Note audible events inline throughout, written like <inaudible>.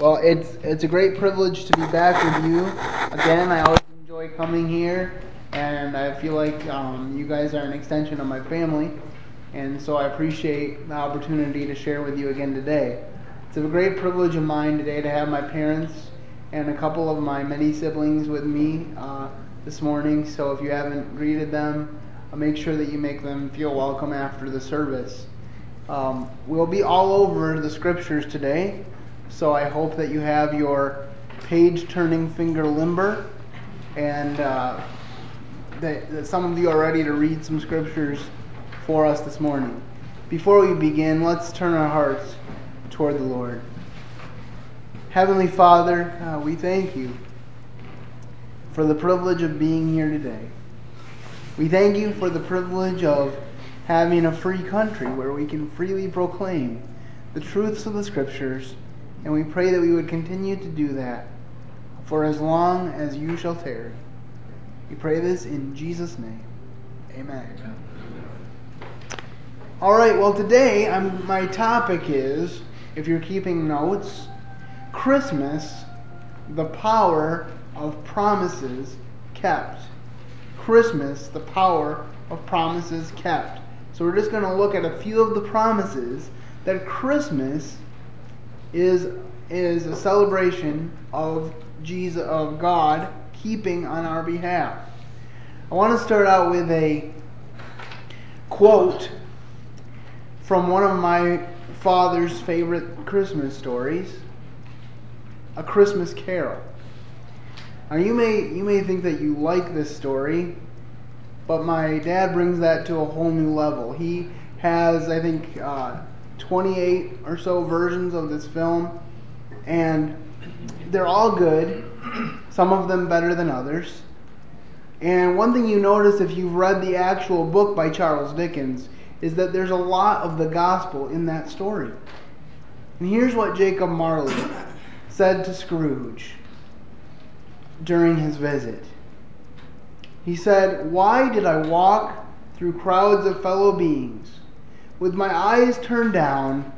Well, it's it's a great privilege to be back with you again. I always enjoy coming here, and I feel like um, you guys are an extension of my family, and so I appreciate the opportunity to share with you again today. It's a great privilege of mine today to have my parents and a couple of my many siblings with me uh, this morning. So if you haven't greeted them, uh, make sure that you make them feel welcome after the service. Um, we'll be all over the scriptures today. So I hope that you have your page turning finger limber and uh, that, that some of you are ready to read some scriptures for us this morning. Before we begin, let's turn our hearts toward the Lord. Heavenly Father, uh, we thank you for the privilege of being here today. We thank you for the privilege of having a free country where we can freely proclaim the truths of the Scriptures and we pray that we would continue to do that for as long as you shall tarry. We pray this in Jesus' name. Amen. All right, well, today I'm, my topic is, if you're keeping notes, Christmas, the power of promises kept. Christmas, the power of promises kept. So we're just going to look at a few of the promises that Christmas is is a celebration of Jesus of God keeping on our behalf. I want to start out with a quote from one of my father's favorite Christmas stories, A Christmas Carol. Now you may you may think that you like this story, but my dad brings that to a whole new level. He has, I think, uh, 28 or so versions of this film, and they're all good, some of them better than others. And one thing you notice if you've read the actual book by Charles Dickens is that there's a lot of the gospel in that story. And here's what Jacob Marley <coughs> said to Scrooge during his visit. He said, Why did I walk through crowds of fellow beings? With my eyes turned down,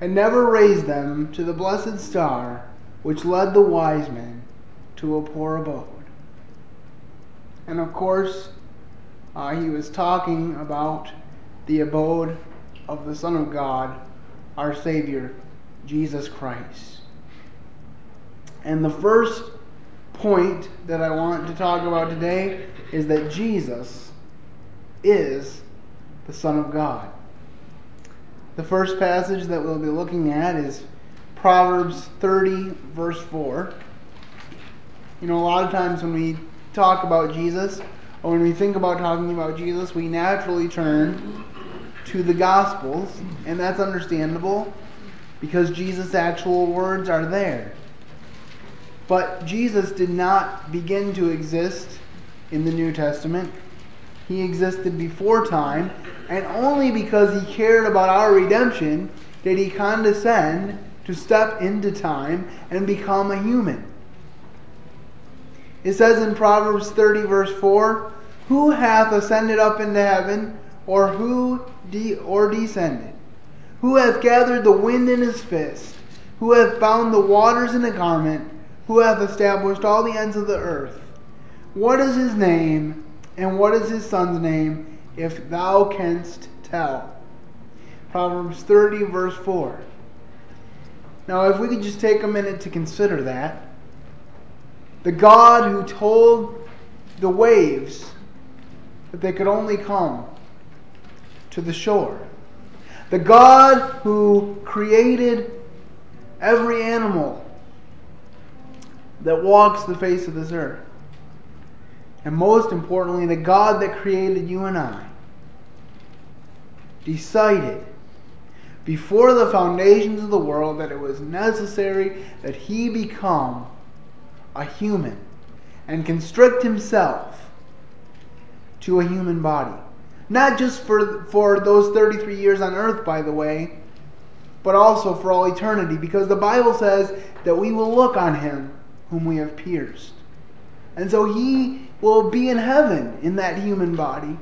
and never raised them to the blessed star which led the wise men to a poor abode. And of course, uh, he was talking about the abode of the Son of God, our Savior, Jesus Christ. And the first point that I want to talk about today is that Jesus is the Son of God. The first passage that we'll be looking at is Proverbs 30, verse 4. You know, a lot of times when we talk about Jesus, or when we think about talking about Jesus, we naturally turn to the Gospels, and that's understandable because Jesus' actual words are there. But Jesus did not begin to exist in the New Testament. He existed before time, and only because he cared about our redemption did he condescend to step into time and become a human. It says in Proverbs 30, verse 4 Who hath ascended up into heaven, or who de- or descended? Who hath gathered the wind in his fist? Who hath bound the waters in a garment? Who hath established all the ends of the earth? What is his name, and what is his son's name? if thou canst tell. Proverbs 30, verse 4. Now, if we could just take a minute to consider that. The God who told the waves that they could only come to the shore. The God who created every animal that walks the face of this earth. And most importantly, the God that created you and I decided before the foundations of the world that it was necessary that he become a human and constrict himself to a human body. Not just for, for those 33 years on earth, by the way, but also for all eternity, because the Bible says that we will look on him whom we have pierced. And so he will be in heaven in that human body,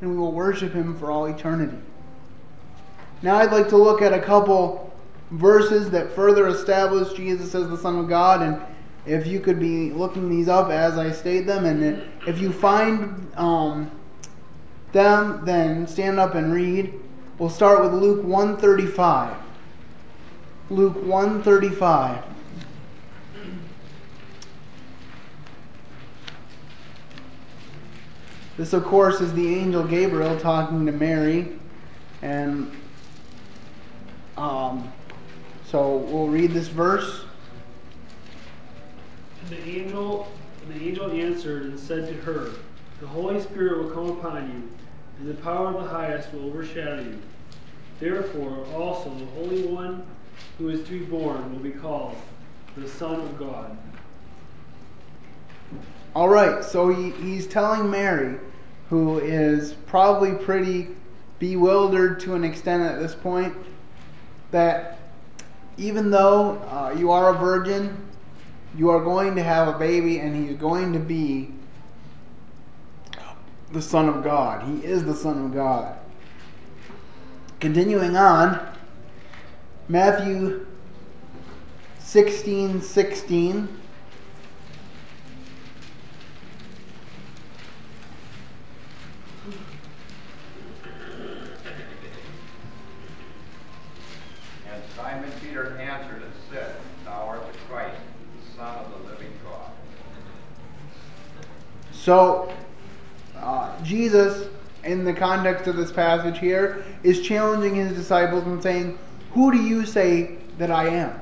and we will worship him for all eternity. Now, I'd like to look at a couple verses that further establish Jesus as the Son of God. And if you could be looking these up as I state them, and if you find um, them, then stand up and read. We'll start with Luke 135. Luke 135. This, of course, is the angel Gabriel talking to Mary. And um, so we'll read this verse. The angel, the angel answered and said to her, The Holy Spirit will come upon you, and the power of the highest will overshadow you. Therefore, also the Holy One who is to be born will be called the Son of God. All right, so he, he's telling Mary, who is probably pretty bewildered to an extent at this point, that even though uh, you are a virgin, you are going to have a baby and he's going to be the Son of God. He is the Son of God. Continuing on, Matthew 16 16. And Simon Peter answered and said, Thou art the Christ, the Son of the living God. So, uh, Jesus, in the context of this passage here, is challenging his disciples and saying, Who do you say that I am?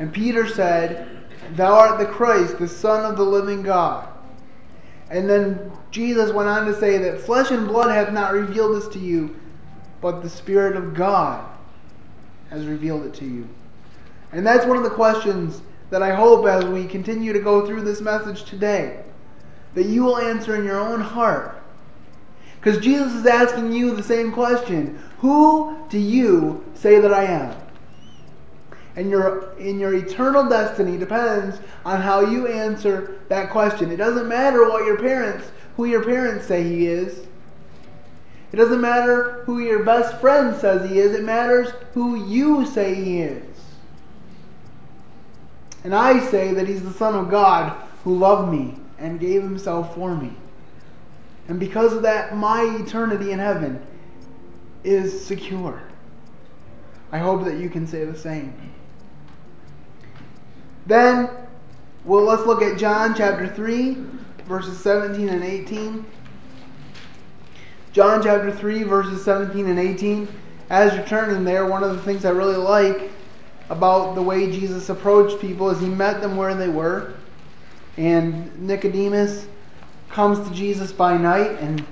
And Peter said, Thou art the Christ, the Son of the living God. And then Jesus went on to say that flesh and blood hath not revealed this to you, but the Spirit of God has revealed it to you. And that's one of the questions that I hope as we continue to go through this message today, that you will answer in your own heart. Because Jesus is asking you the same question Who do you say that I am? And your, in your eternal destiny depends on how you answer that question. It doesn't matter what your parents, who your parents say he is. It doesn't matter who your best friend says he is. It matters who you say he is. And I say that he's the Son of God who loved me and gave himself for me. And because of that, my eternity in heaven is secure. I hope that you can say the same. Then, well, let's look at John chapter 3, verses 17 and 18. John chapter 3, verses 17 and 18. As you're turning there, one of the things I really like about the way Jesus approached people is he met them where they were. And Nicodemus comes to Jesus by night, and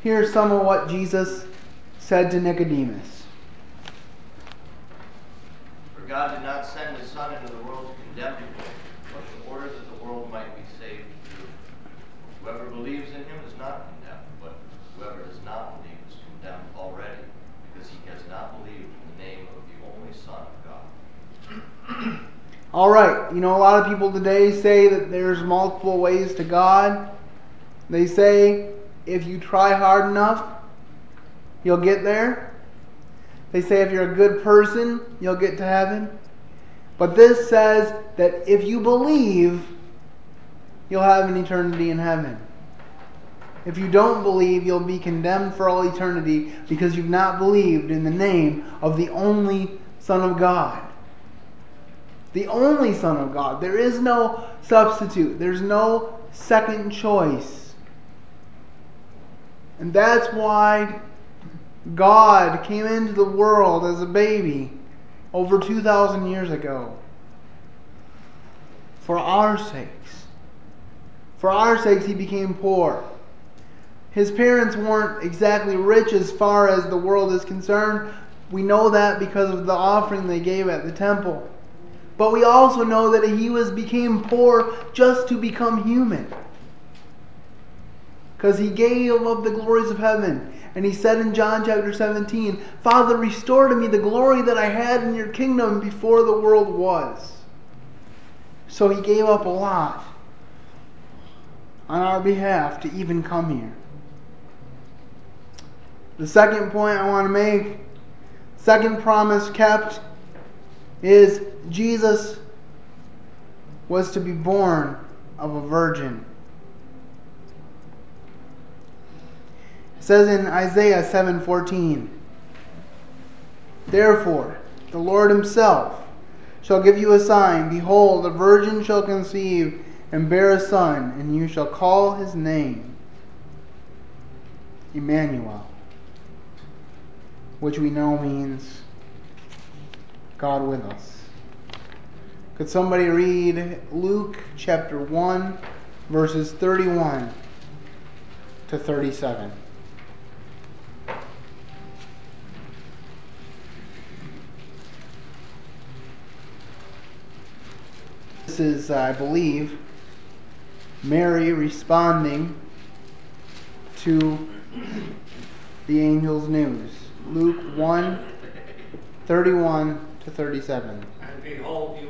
here's some of what Jesus said to Nicodemus. For God did not send his Son into the world to condemn people, but in order that the world might be saved through. Whoever believes in him is not condemned, but whoever does not believe is condemned already, because he has not believed in the name of the only Son of God. All right, you know, a lot of people today say that there's multiple ways to God. They say if you try hard enough, you'll get there. They say if you're a good person, you'll get to heaven. But this says that if you believe, you'll have an eternity in heaven. If you don't believe, you'll be condemned for all eternity because you've not believed in the name of the only Son of God. The only Son of God. There is no substitute, there's no second choice. And that's why God came into the world as a baby over 2,000 years ago. For our sakes. For our sakes, he became poor. His parents weren't exactly rich as far as the world is concerned. We know that because of the offering they gave at the temple. But we also know that he was became poor just to become human. Because he gave of the glories of heaven. And he said in John chapter 17, Father, restore to me the glory that I had in your kingdom before the world was. So he gave up a lot on our behalf to even come here. The second point I want to make, second promise kept is Jesus was to be born of a virgin. It says in Isaiah 7:14, Therefore, the Lord himself shall give you a sign, behold, a virgin shall conceive and bear a son, and you shall call his name Emmanuel, which we know means God with us. Could somebody read Luke chapter 1, verses 31 to 37? This is, uh, I believe, Mary responding to the angel's news. Luke 1 31 to 37. And behold, you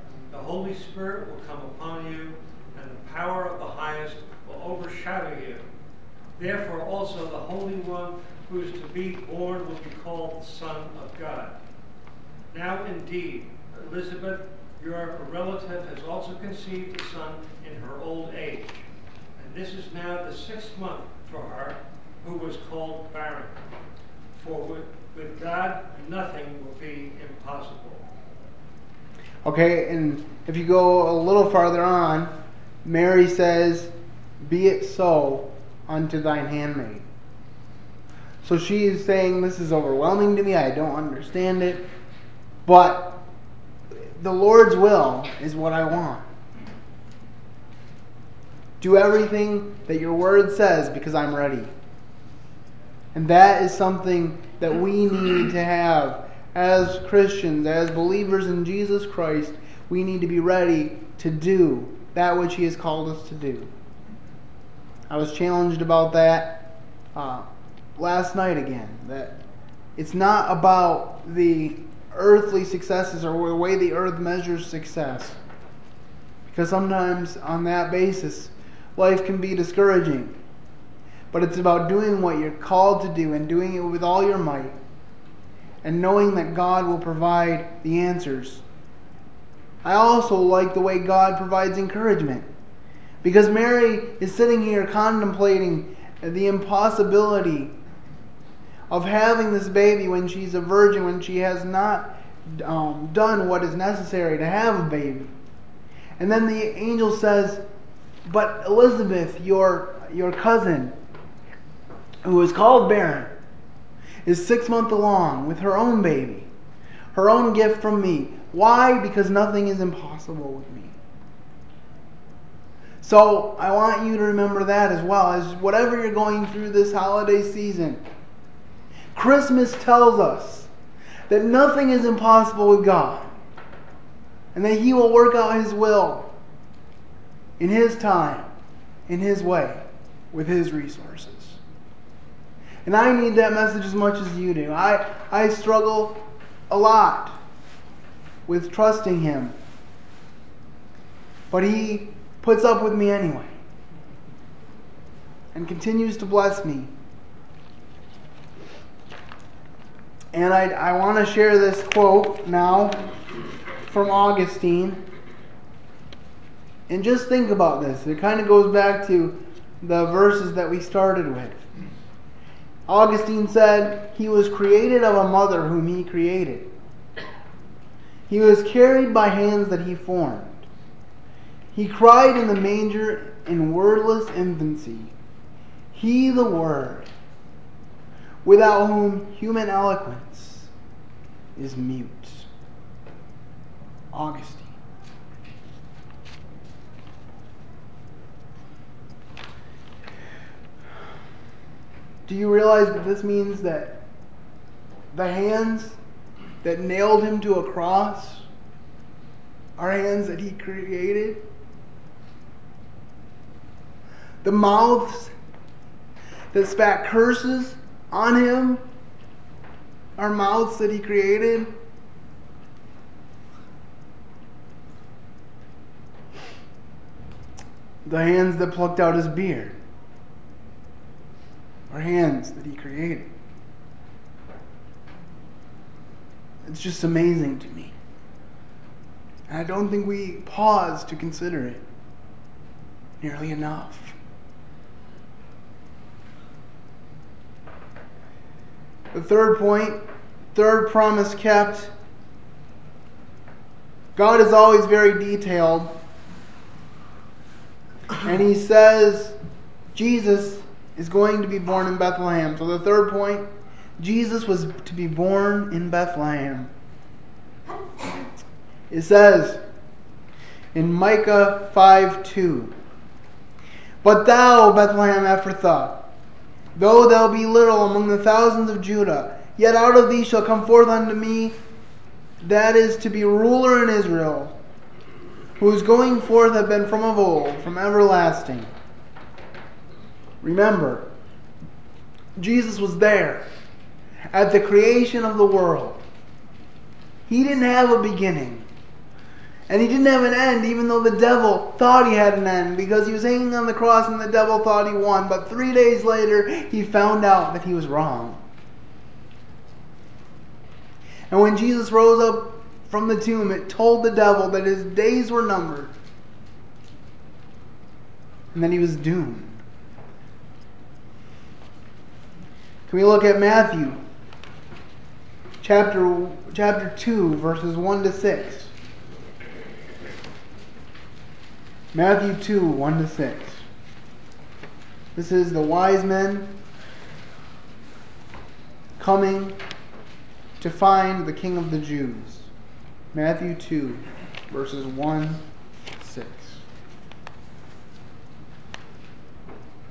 The Holy Spirit will come upon you, and the power of the highest will overshadow you. Therefore also the Holy One who is to be born will be called the Son of God. Now indeed, Elizabeth, your relative, has also conceived a son in her old age. And this is now the sixth month for her, who was called barren. For with, with God nothing will be impossible. Okay, and if you go a little farther on, Mary says, Be it so unto thine handmaid. So she is saying, This is overwhelming to me. I don't understand it. But the Lord's will is what I want. Do everything that your word says because I'm ready. And that is something that we need to have as Christians, as believers in Jesus Christ. We need to be ready to do that which He has called us to do. I was challenged about that uh, last night again. That it's not about the earthly successes or the way the earth measures success. Because sometimes on that basis, life can be discouraging. But it's about doing what you're called to do and doing it with all your might and knowing that God will provide the answers. I also like the way God provides encouragement. Because Mary is sitting here contemplating the impossibility of having this baby when she's a virgin, when she has not um, done what is necessary to have a baby. And then the angel says, But Elizabeth, your, your cousin, who is called barren, is six months along with her own baby, her own gift from me. Why? Because nothing is impossible with me. So I want you to remember that as well as whatever you're going through this holiday season. Christmas tells us that nothing is impossible with God and that He will work out His will in His time, in His way, with His resources. And I need that message as much as you do. I, I struggle a lot with trusting Him. But He puts up with me anyway and continues to bless me. And I, I want to share this quote now from Augustine. And just think about this. It kind of goes back to the verses that we started with. Augustine said, He was created of a mother whom He created. He was carried by hands that He formed. He cried in the manger in wordless infancy. He, the Word, without whom human eloquence is mute. Augustine. Do you realize that this means that the hands that nailed him to a cross are hands that He created. The mouths that spat curses on Him are mouths that He created. The hands that plucked out His beard are hands that He created. It's just amazing to me. And I don't think we pause to consider it nearly enough. The third point, third promise kept. God is always very detailed. And he says Jesus is going to be born in Bethlehem. So the third point, Jesus was to be born in Bethlehem. It says in Micah 5 2, But thou, Bethlehem Ephrathah, though thou be little among the thousands of Judah, yet out of thee shall come forth unto me that is to be ruler in Israel, whose going forth have been from of old, from everlasting. Remember, Jesus was there at the creation of the world. He didn't have a beginning. And he didn't have an end, even though the devil thought he had an end, because he was hanging on the cross and the devil thought he won. But three days later, he found out that he was wrong. And when Jesus rose up from the tomb, it told the devil that his days were numbered and that he was doomed. Can we look at Matthew chapter chapter 2 verses 1 to 6? Matthew 2 1 to 6. This is the wise men coming to find the king of the Jews. Matthew 2 verses 1 6. Now,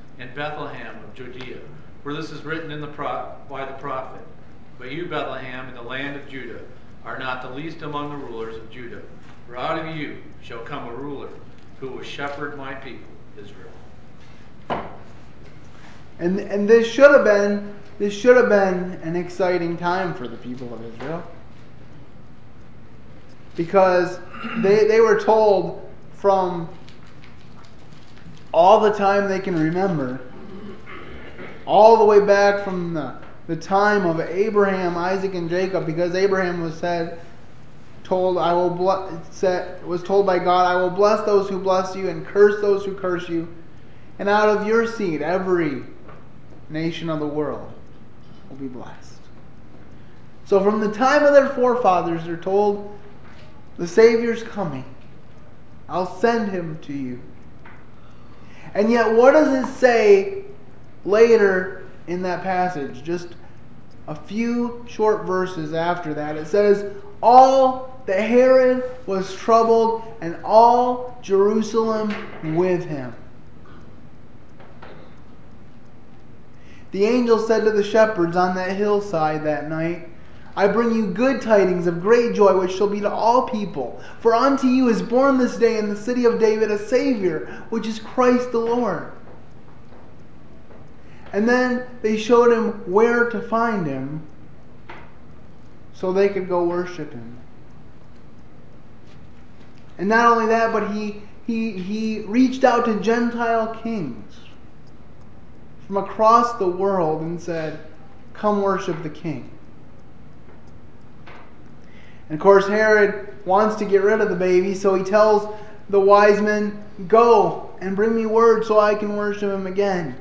In Bethlehem of Judea, for this is written in the pro- by the prophet. But you, Bethlehem, in the land of Judah, are not the least among the rulers of Judah. For out of you shall come a ruler who will shepherd my people, Israel. And and this should have been this should have been an exciting time for the people of Israel. Because they they were told from all the time they can remember, all the way back from the, the time of Abraham, Isaac, and Jacob, because Abraham was said told I will was told by God, I will bless those who bless you and curse those who curse you. And out of your seed every nation of the world will be blessed. So from the time of their forefathers they're told the Savior's coming. I'll send him to you. And yet what does it say later in that passage? Just a few short verses after that. It says, All that Herod was troubled, and all Jerusalem with him. The angel said to the shepherds on that hillside that night, I bring you good tidings of great joy, which shall be to all people. For unto you is born this day in the city of David a Savior, which is Christ the Lord. And then they showed him where to find him so they could go worship him. And not only that, but he, he, he reached out to Gentile kings from across the world and said, Come worship the king. And of course, Herod wants to get rid of the baby, so he tells the wise men, Go and bring me word so I can worship him again.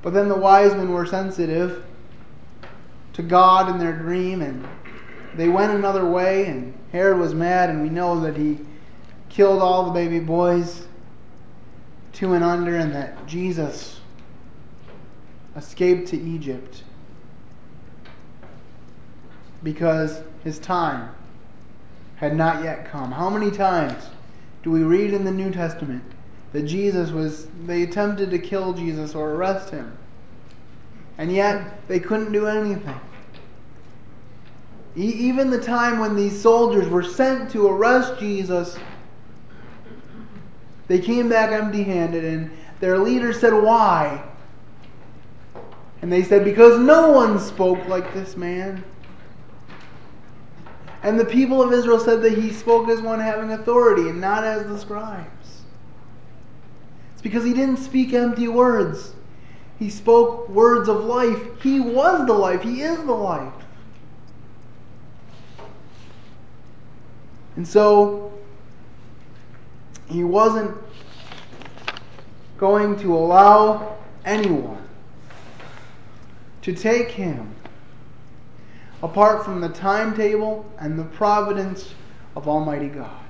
But then the wise men were sensitive to God in their dream, and they went another way, and Herod was mad, and we know that he killed all the baby boys two and under, and that Jesus escaped to Egypt because his time had not yet come. How many times do we read in the New Testament that Jesus was, they attempted to kill Jesus or arrest him, and yet they couldn't do anything? Even the time when these soldiers were sent to arrest Jesus, they came back empty handed, and their leader said, Why? And they said, Because no one spoke like this man. And the people of Israel said that he spoke as one having authority and not as the scribes. It's because he didn't speak empty words. He spoke words of life. He was the life. He is the life. And so he wasn't going to allow anyone to take him apart from the timetable and the providence of Almighty God.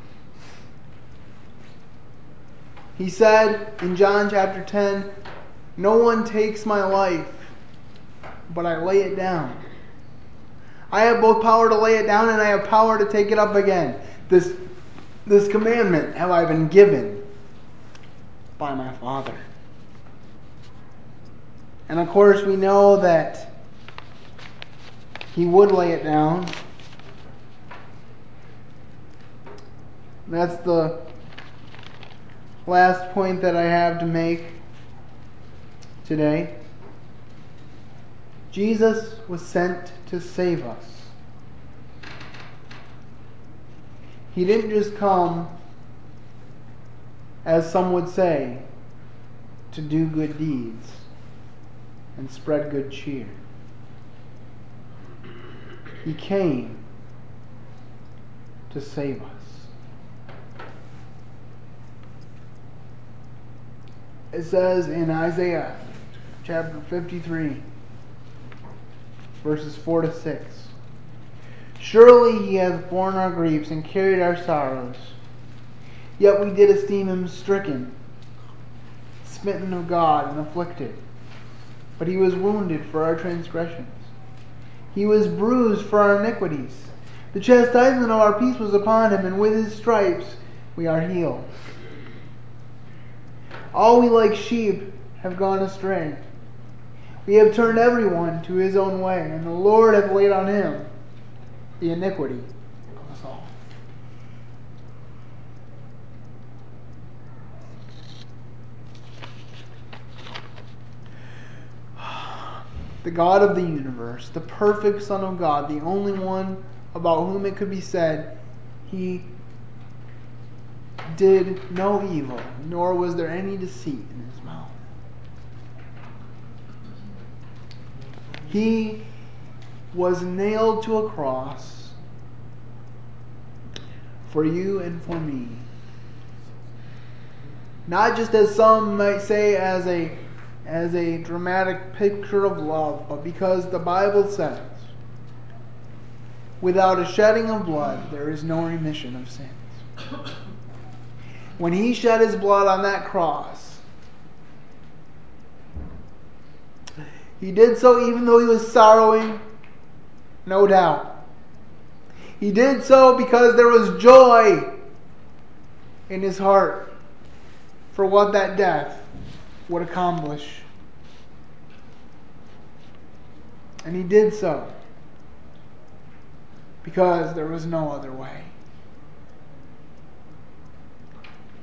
He said in John chapter 10, No one takes my life, but I lay it down. I have both power to lay it down and I have power to take it up again. This, this commandment have I been given by my Father. And of course, we know that he would lay it down. That's the last point that I have to make today. Jesus was sent to save us. He didn't just come, as some would say, to do good deeds and spread good cheer. He came to save us. It says in Isaiah chapter 53, verses 4 to 6. Surely he hath borne our griefs and carried our sorrows. Yet we did esteem him stricken, smitten of God, and afflicted. But he was wounded for our transgressions, he was bruised for our iniquities. The chastisement of our peace was upon him, and with his stripes we are healed. All we like sheep have gone astray. We have turned everyone to his own way, and the Lord hath laid on him the iniquity of us all. The God of the universe, the perfect Son of God, the only one about whom it could be said, He did no evil, nor was there any deceit in his mouth. He was nailed to a cross for you and for me. Not just as some might say as a as a dramatic picture of love, but because the Bible says, without a shedding of blood, there is no remission of sins. When he shed his blood on that cross, he did so even though he was sorrowing no doubt. He did so because there was joy in his heart for what that death would accomplish. And he did so because there was no other way.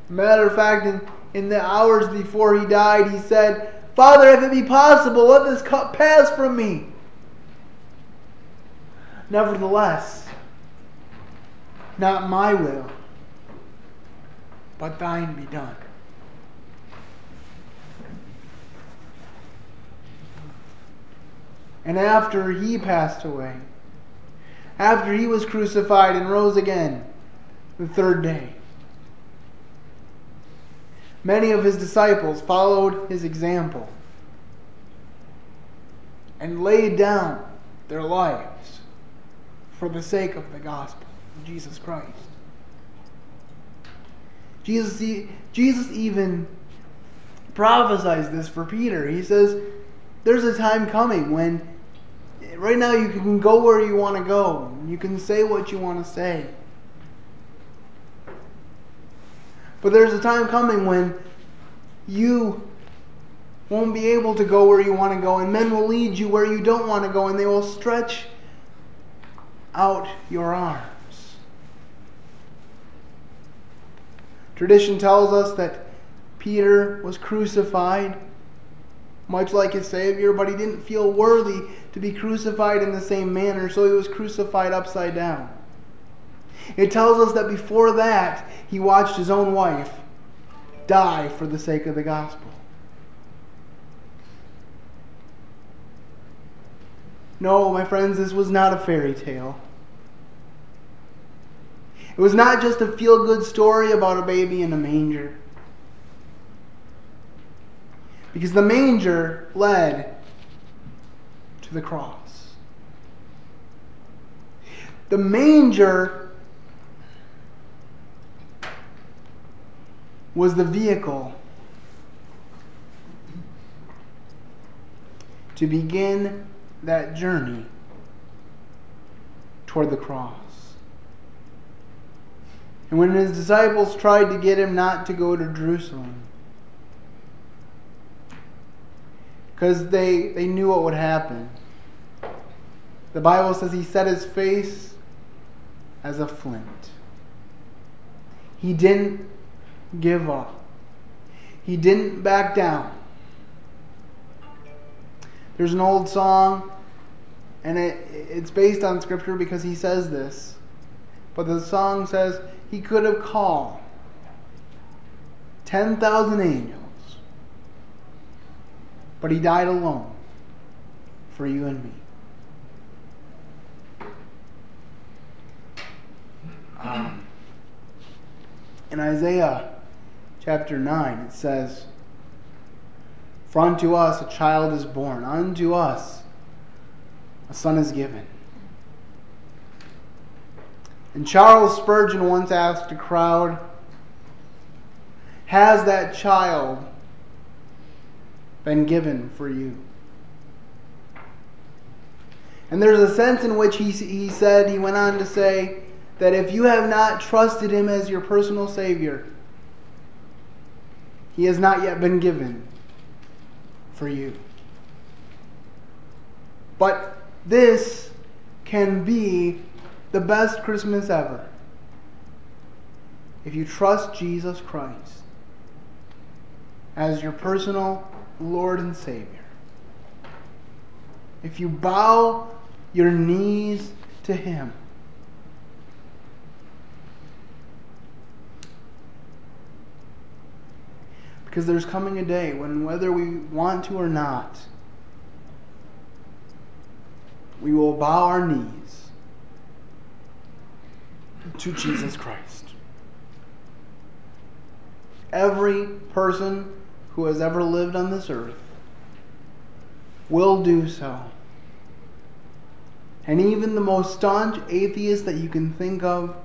Matter of fact, in, in the hours before he died, he said, Father, if it be possible, let this cup pass from me. Nevertheless, not my will, but thine be done. And after he passed away, after he was crucified and rose again the third day, many of his disciples followed his example and laid down their lives for the sake of the gospel of Jesus Christ. Jesus, Jesus even prophesies this for Peter. He says, There's a time coming when right now you can go where you want to go, you can say what you want to say. But there's a time coming when you won't be able to go where you want to go, and men will lead you where you don't want to go, and they will stretch out your arms. Tradition tells us that Peter was crucified, much like his Savior, but he didn't feel worthy to be crucified in the same manner, so he was crucified upside down. It tells us that before that, he watched his own wife die for the sake of the gospel. No, my friends, this was not a fairy tale. It was not just a feel good story about a baby in a manger. Because the manger led the cross. The manger was the vehicle to begin that journey toward the cross. And when his disciples tried to get him not to go to Jerusalem, because they, they knew what would happen, the Bible says he set his face as a flint. He didn't give up, he didn't back down. There's an old song, and it, it's based on Scripture because he says this. But the song says, he could have called 10,000 angels, but he died alone for you and me. Um, in Isaiah chapter 9, it says, For unto us a child is born, unto us a son is given and Charles Spurgeon once asked a crowd, Has that child been given for you? And there's a sense in which he, he said, he went on to say, that if you have not trusted him as your personal Savior, he has not yet been given for you. But this can be the best Christmas ever if you trust Jesus Christ as your personal Lord and Savior. If you bow your knees to Him. Because there's coming a day when, whether we want to or not, we will bow our knees to Jesus Christ. Every person who has ever lived on this earth will do so. And even the most staunch atheist that you can think of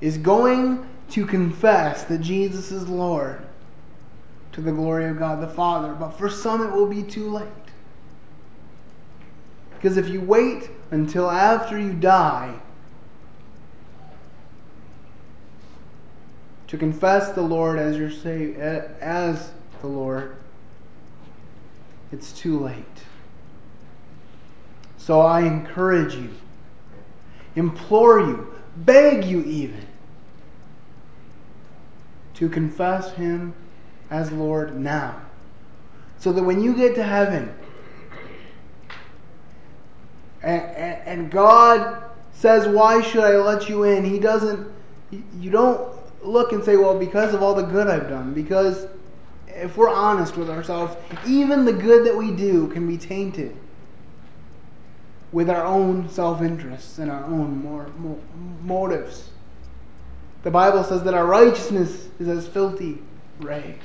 is going to confess that Jesus is Lord to the glory of God the Father. But for some, it will be too late. Because if you wait until after you die to confess the Lord as your Savior, as the Lord, it's too late. So I encourage you, implore you, beg you even, to confess Him as Lord now. So that when you get to heaven, and, and, God says, Why should I let you in? He doesn't, you don't look and say, well, because of all the good I've done, because if we're honest with ourselves, even the good that we do can be tainted with our own self interests and our own more, more, motives. The Bible says that our righteousness is as filthy rags.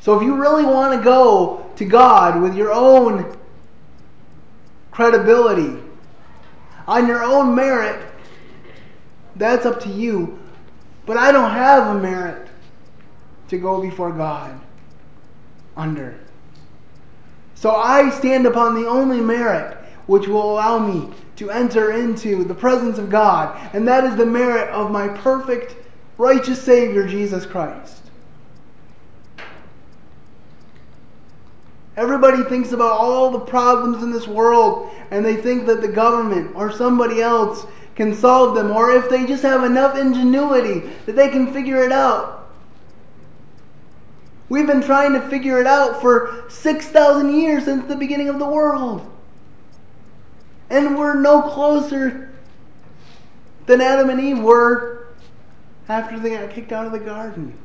So if you really want to go to God with your own credibility, on your own merit, that's up to you. But I don't have a merit to go before God under. So I stand upon the only merit which will allow me to enter into the presence of God, and that is the merit of my perfect, righteous Savior, Jesus Christ. Everybody thinks about all the problems in this world, and they think that the government or somebody else can solve them, or if they just have enough ingenuity that they can figure it out. We've been trying to figure it out for 6,000 years since the beginning of the world. And we're no closer than Adam and Eve were after they got kicked out of the garden.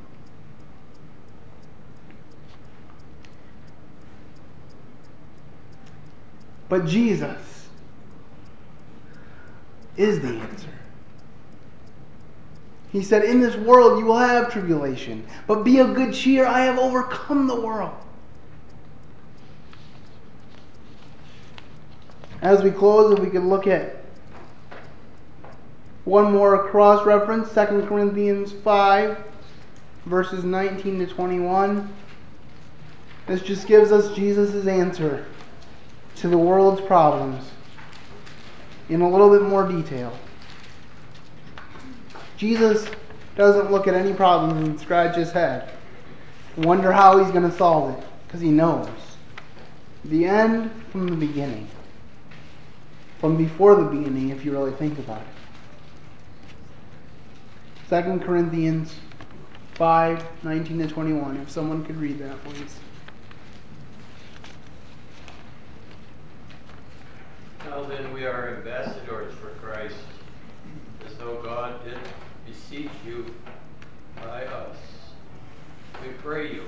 But Jesus is the answer. He said, In this world you will have tribulation, but be of good cheer. I have overcome the world. As we close, if we could look at one more cross reference 2 Corinthians 5, verses 19 to 21. This just gives us Jesus' answer to the world's problems in a little bit more detail. Jesus doesn't look at any problems and scratch his head, wonder how he's going to solve it, because he knows the end from the beginning, from before the beginning, if you really think about it. 2 Corinthians 5 19 to 21. If someone could read that, please. Now then, we are ambassadors for Christ, as though God did beseech you by us. We pray you,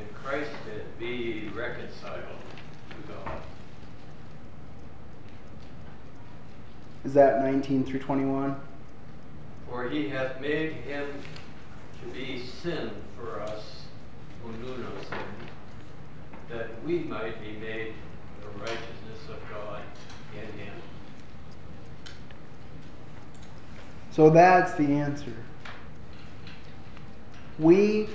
in Christ that be reconciled to God. Is that 19 through 21? For he hath made him to be sin for us who knew no sin, that we might be made the righteousness of God in him. So that's the answer. We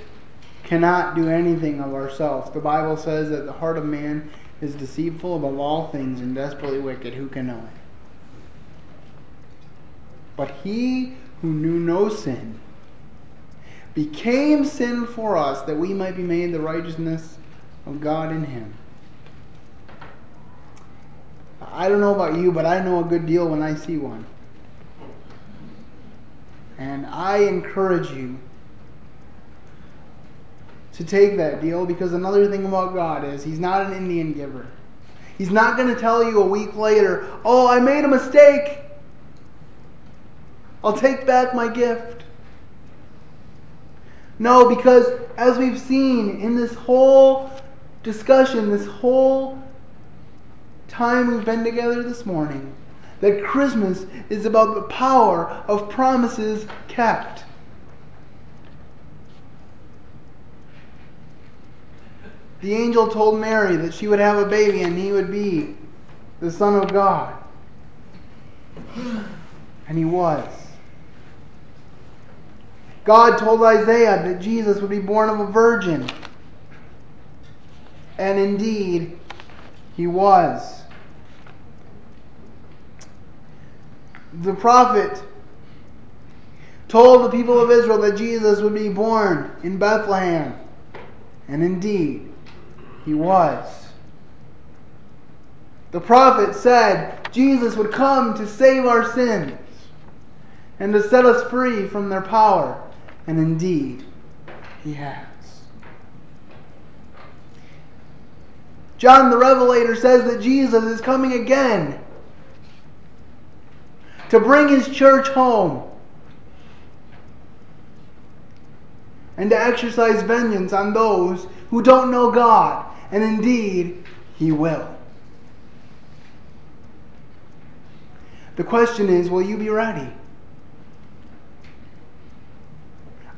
cannot do anything of ourselves. The Bible says that the heart of man is deceitful above all things and desperately wicked. Who can know it? But he who knew no sin became sin for us that we might be made the righteousness of God in him. I don't know about you, but I know a good deal when I see one. And I encourage you to take that deal because another thing about God is He's not an Indian giver. He's not going to tell you a week later, oh, I made a mistake. I'll take back my gift. No, because as we've seen in this whole discussion, this whole time we've been together this morning, that Christmas is about the power of promises kept. The angel told Mary that she would have a baby and he would be the Son of God. And he was. God told Isaiah that Jesus would be born of a virgin. And indeed, he was. The prophet told the people of Israel that Jesus would be born in Bethlehem. And indeed, he was. The prophet said Jesus would come to save our sins and to set us free from their power. And indeed, he has. John the Revelator says that Jesus is coming again to bring his church home and to exercise vengeance on those who don't know God. And indeed, he will. The question is will you be ready?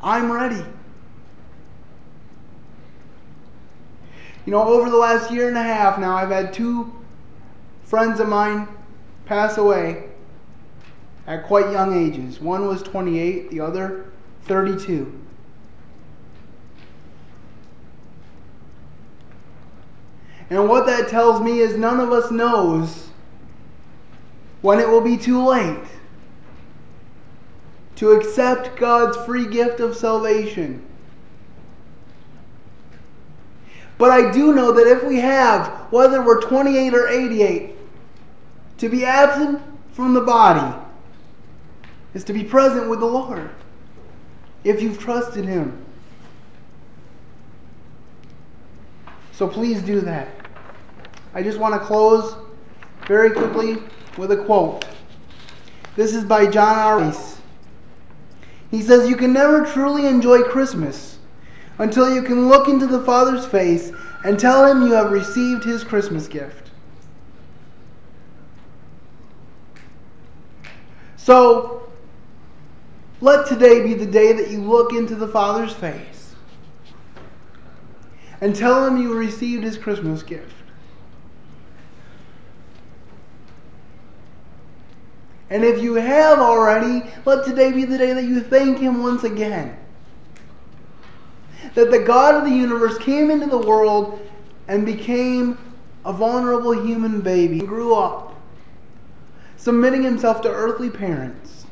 I'm ready. You know, over the last year and a half now, I've had two friends of mine pass away at quite young ages. One was 28, the other 32. And what that tells me is none of us knows when it will be too late to accept God's free gift of salvation. But I do know that if we have, whether we're 28 or 88, to be absent from the body is to be present with the Lord if you've trusted Him. So please do that. I just want to close very quickly with a quote. This is by John R. He says, You can never truly enjoy Christmas until you can look into the Father's face and tell him you have received his Christmas gift. So, let today be the day that you look into the Father's face and tell him you received his Christmas gift. And if you have already, let today be the day that you thank him once again. That the God of the universe came into the world and became a vulnerable human baby, and grew up, submitting himself to earthly parents,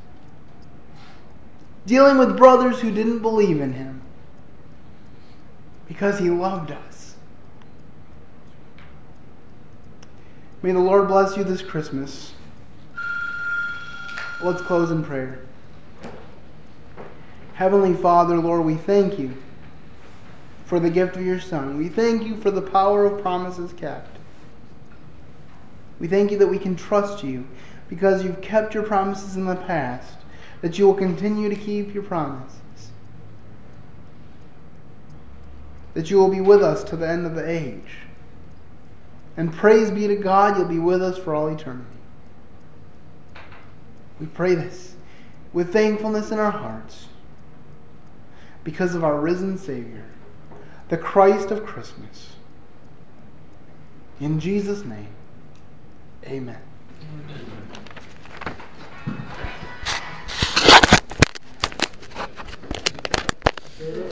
dealing with brothers who didn't believe in him because he loved us. May the Lord bless you this Christmas. Let's close in prayer. Heavenly Father, Lord, we thank you for the gift of your Son. We thank you for the power of promises kept. We thank you that we can trust you because you've kept your promises in the past, that you will continue to keep your promises, that you will be with us to the end of the age. And praise be to God, you'll be with us for all eternity. We pray this with thankfulness in our hearts because of our risen Savior, the Christ of Christmas. In Jesus' name, amen. amen.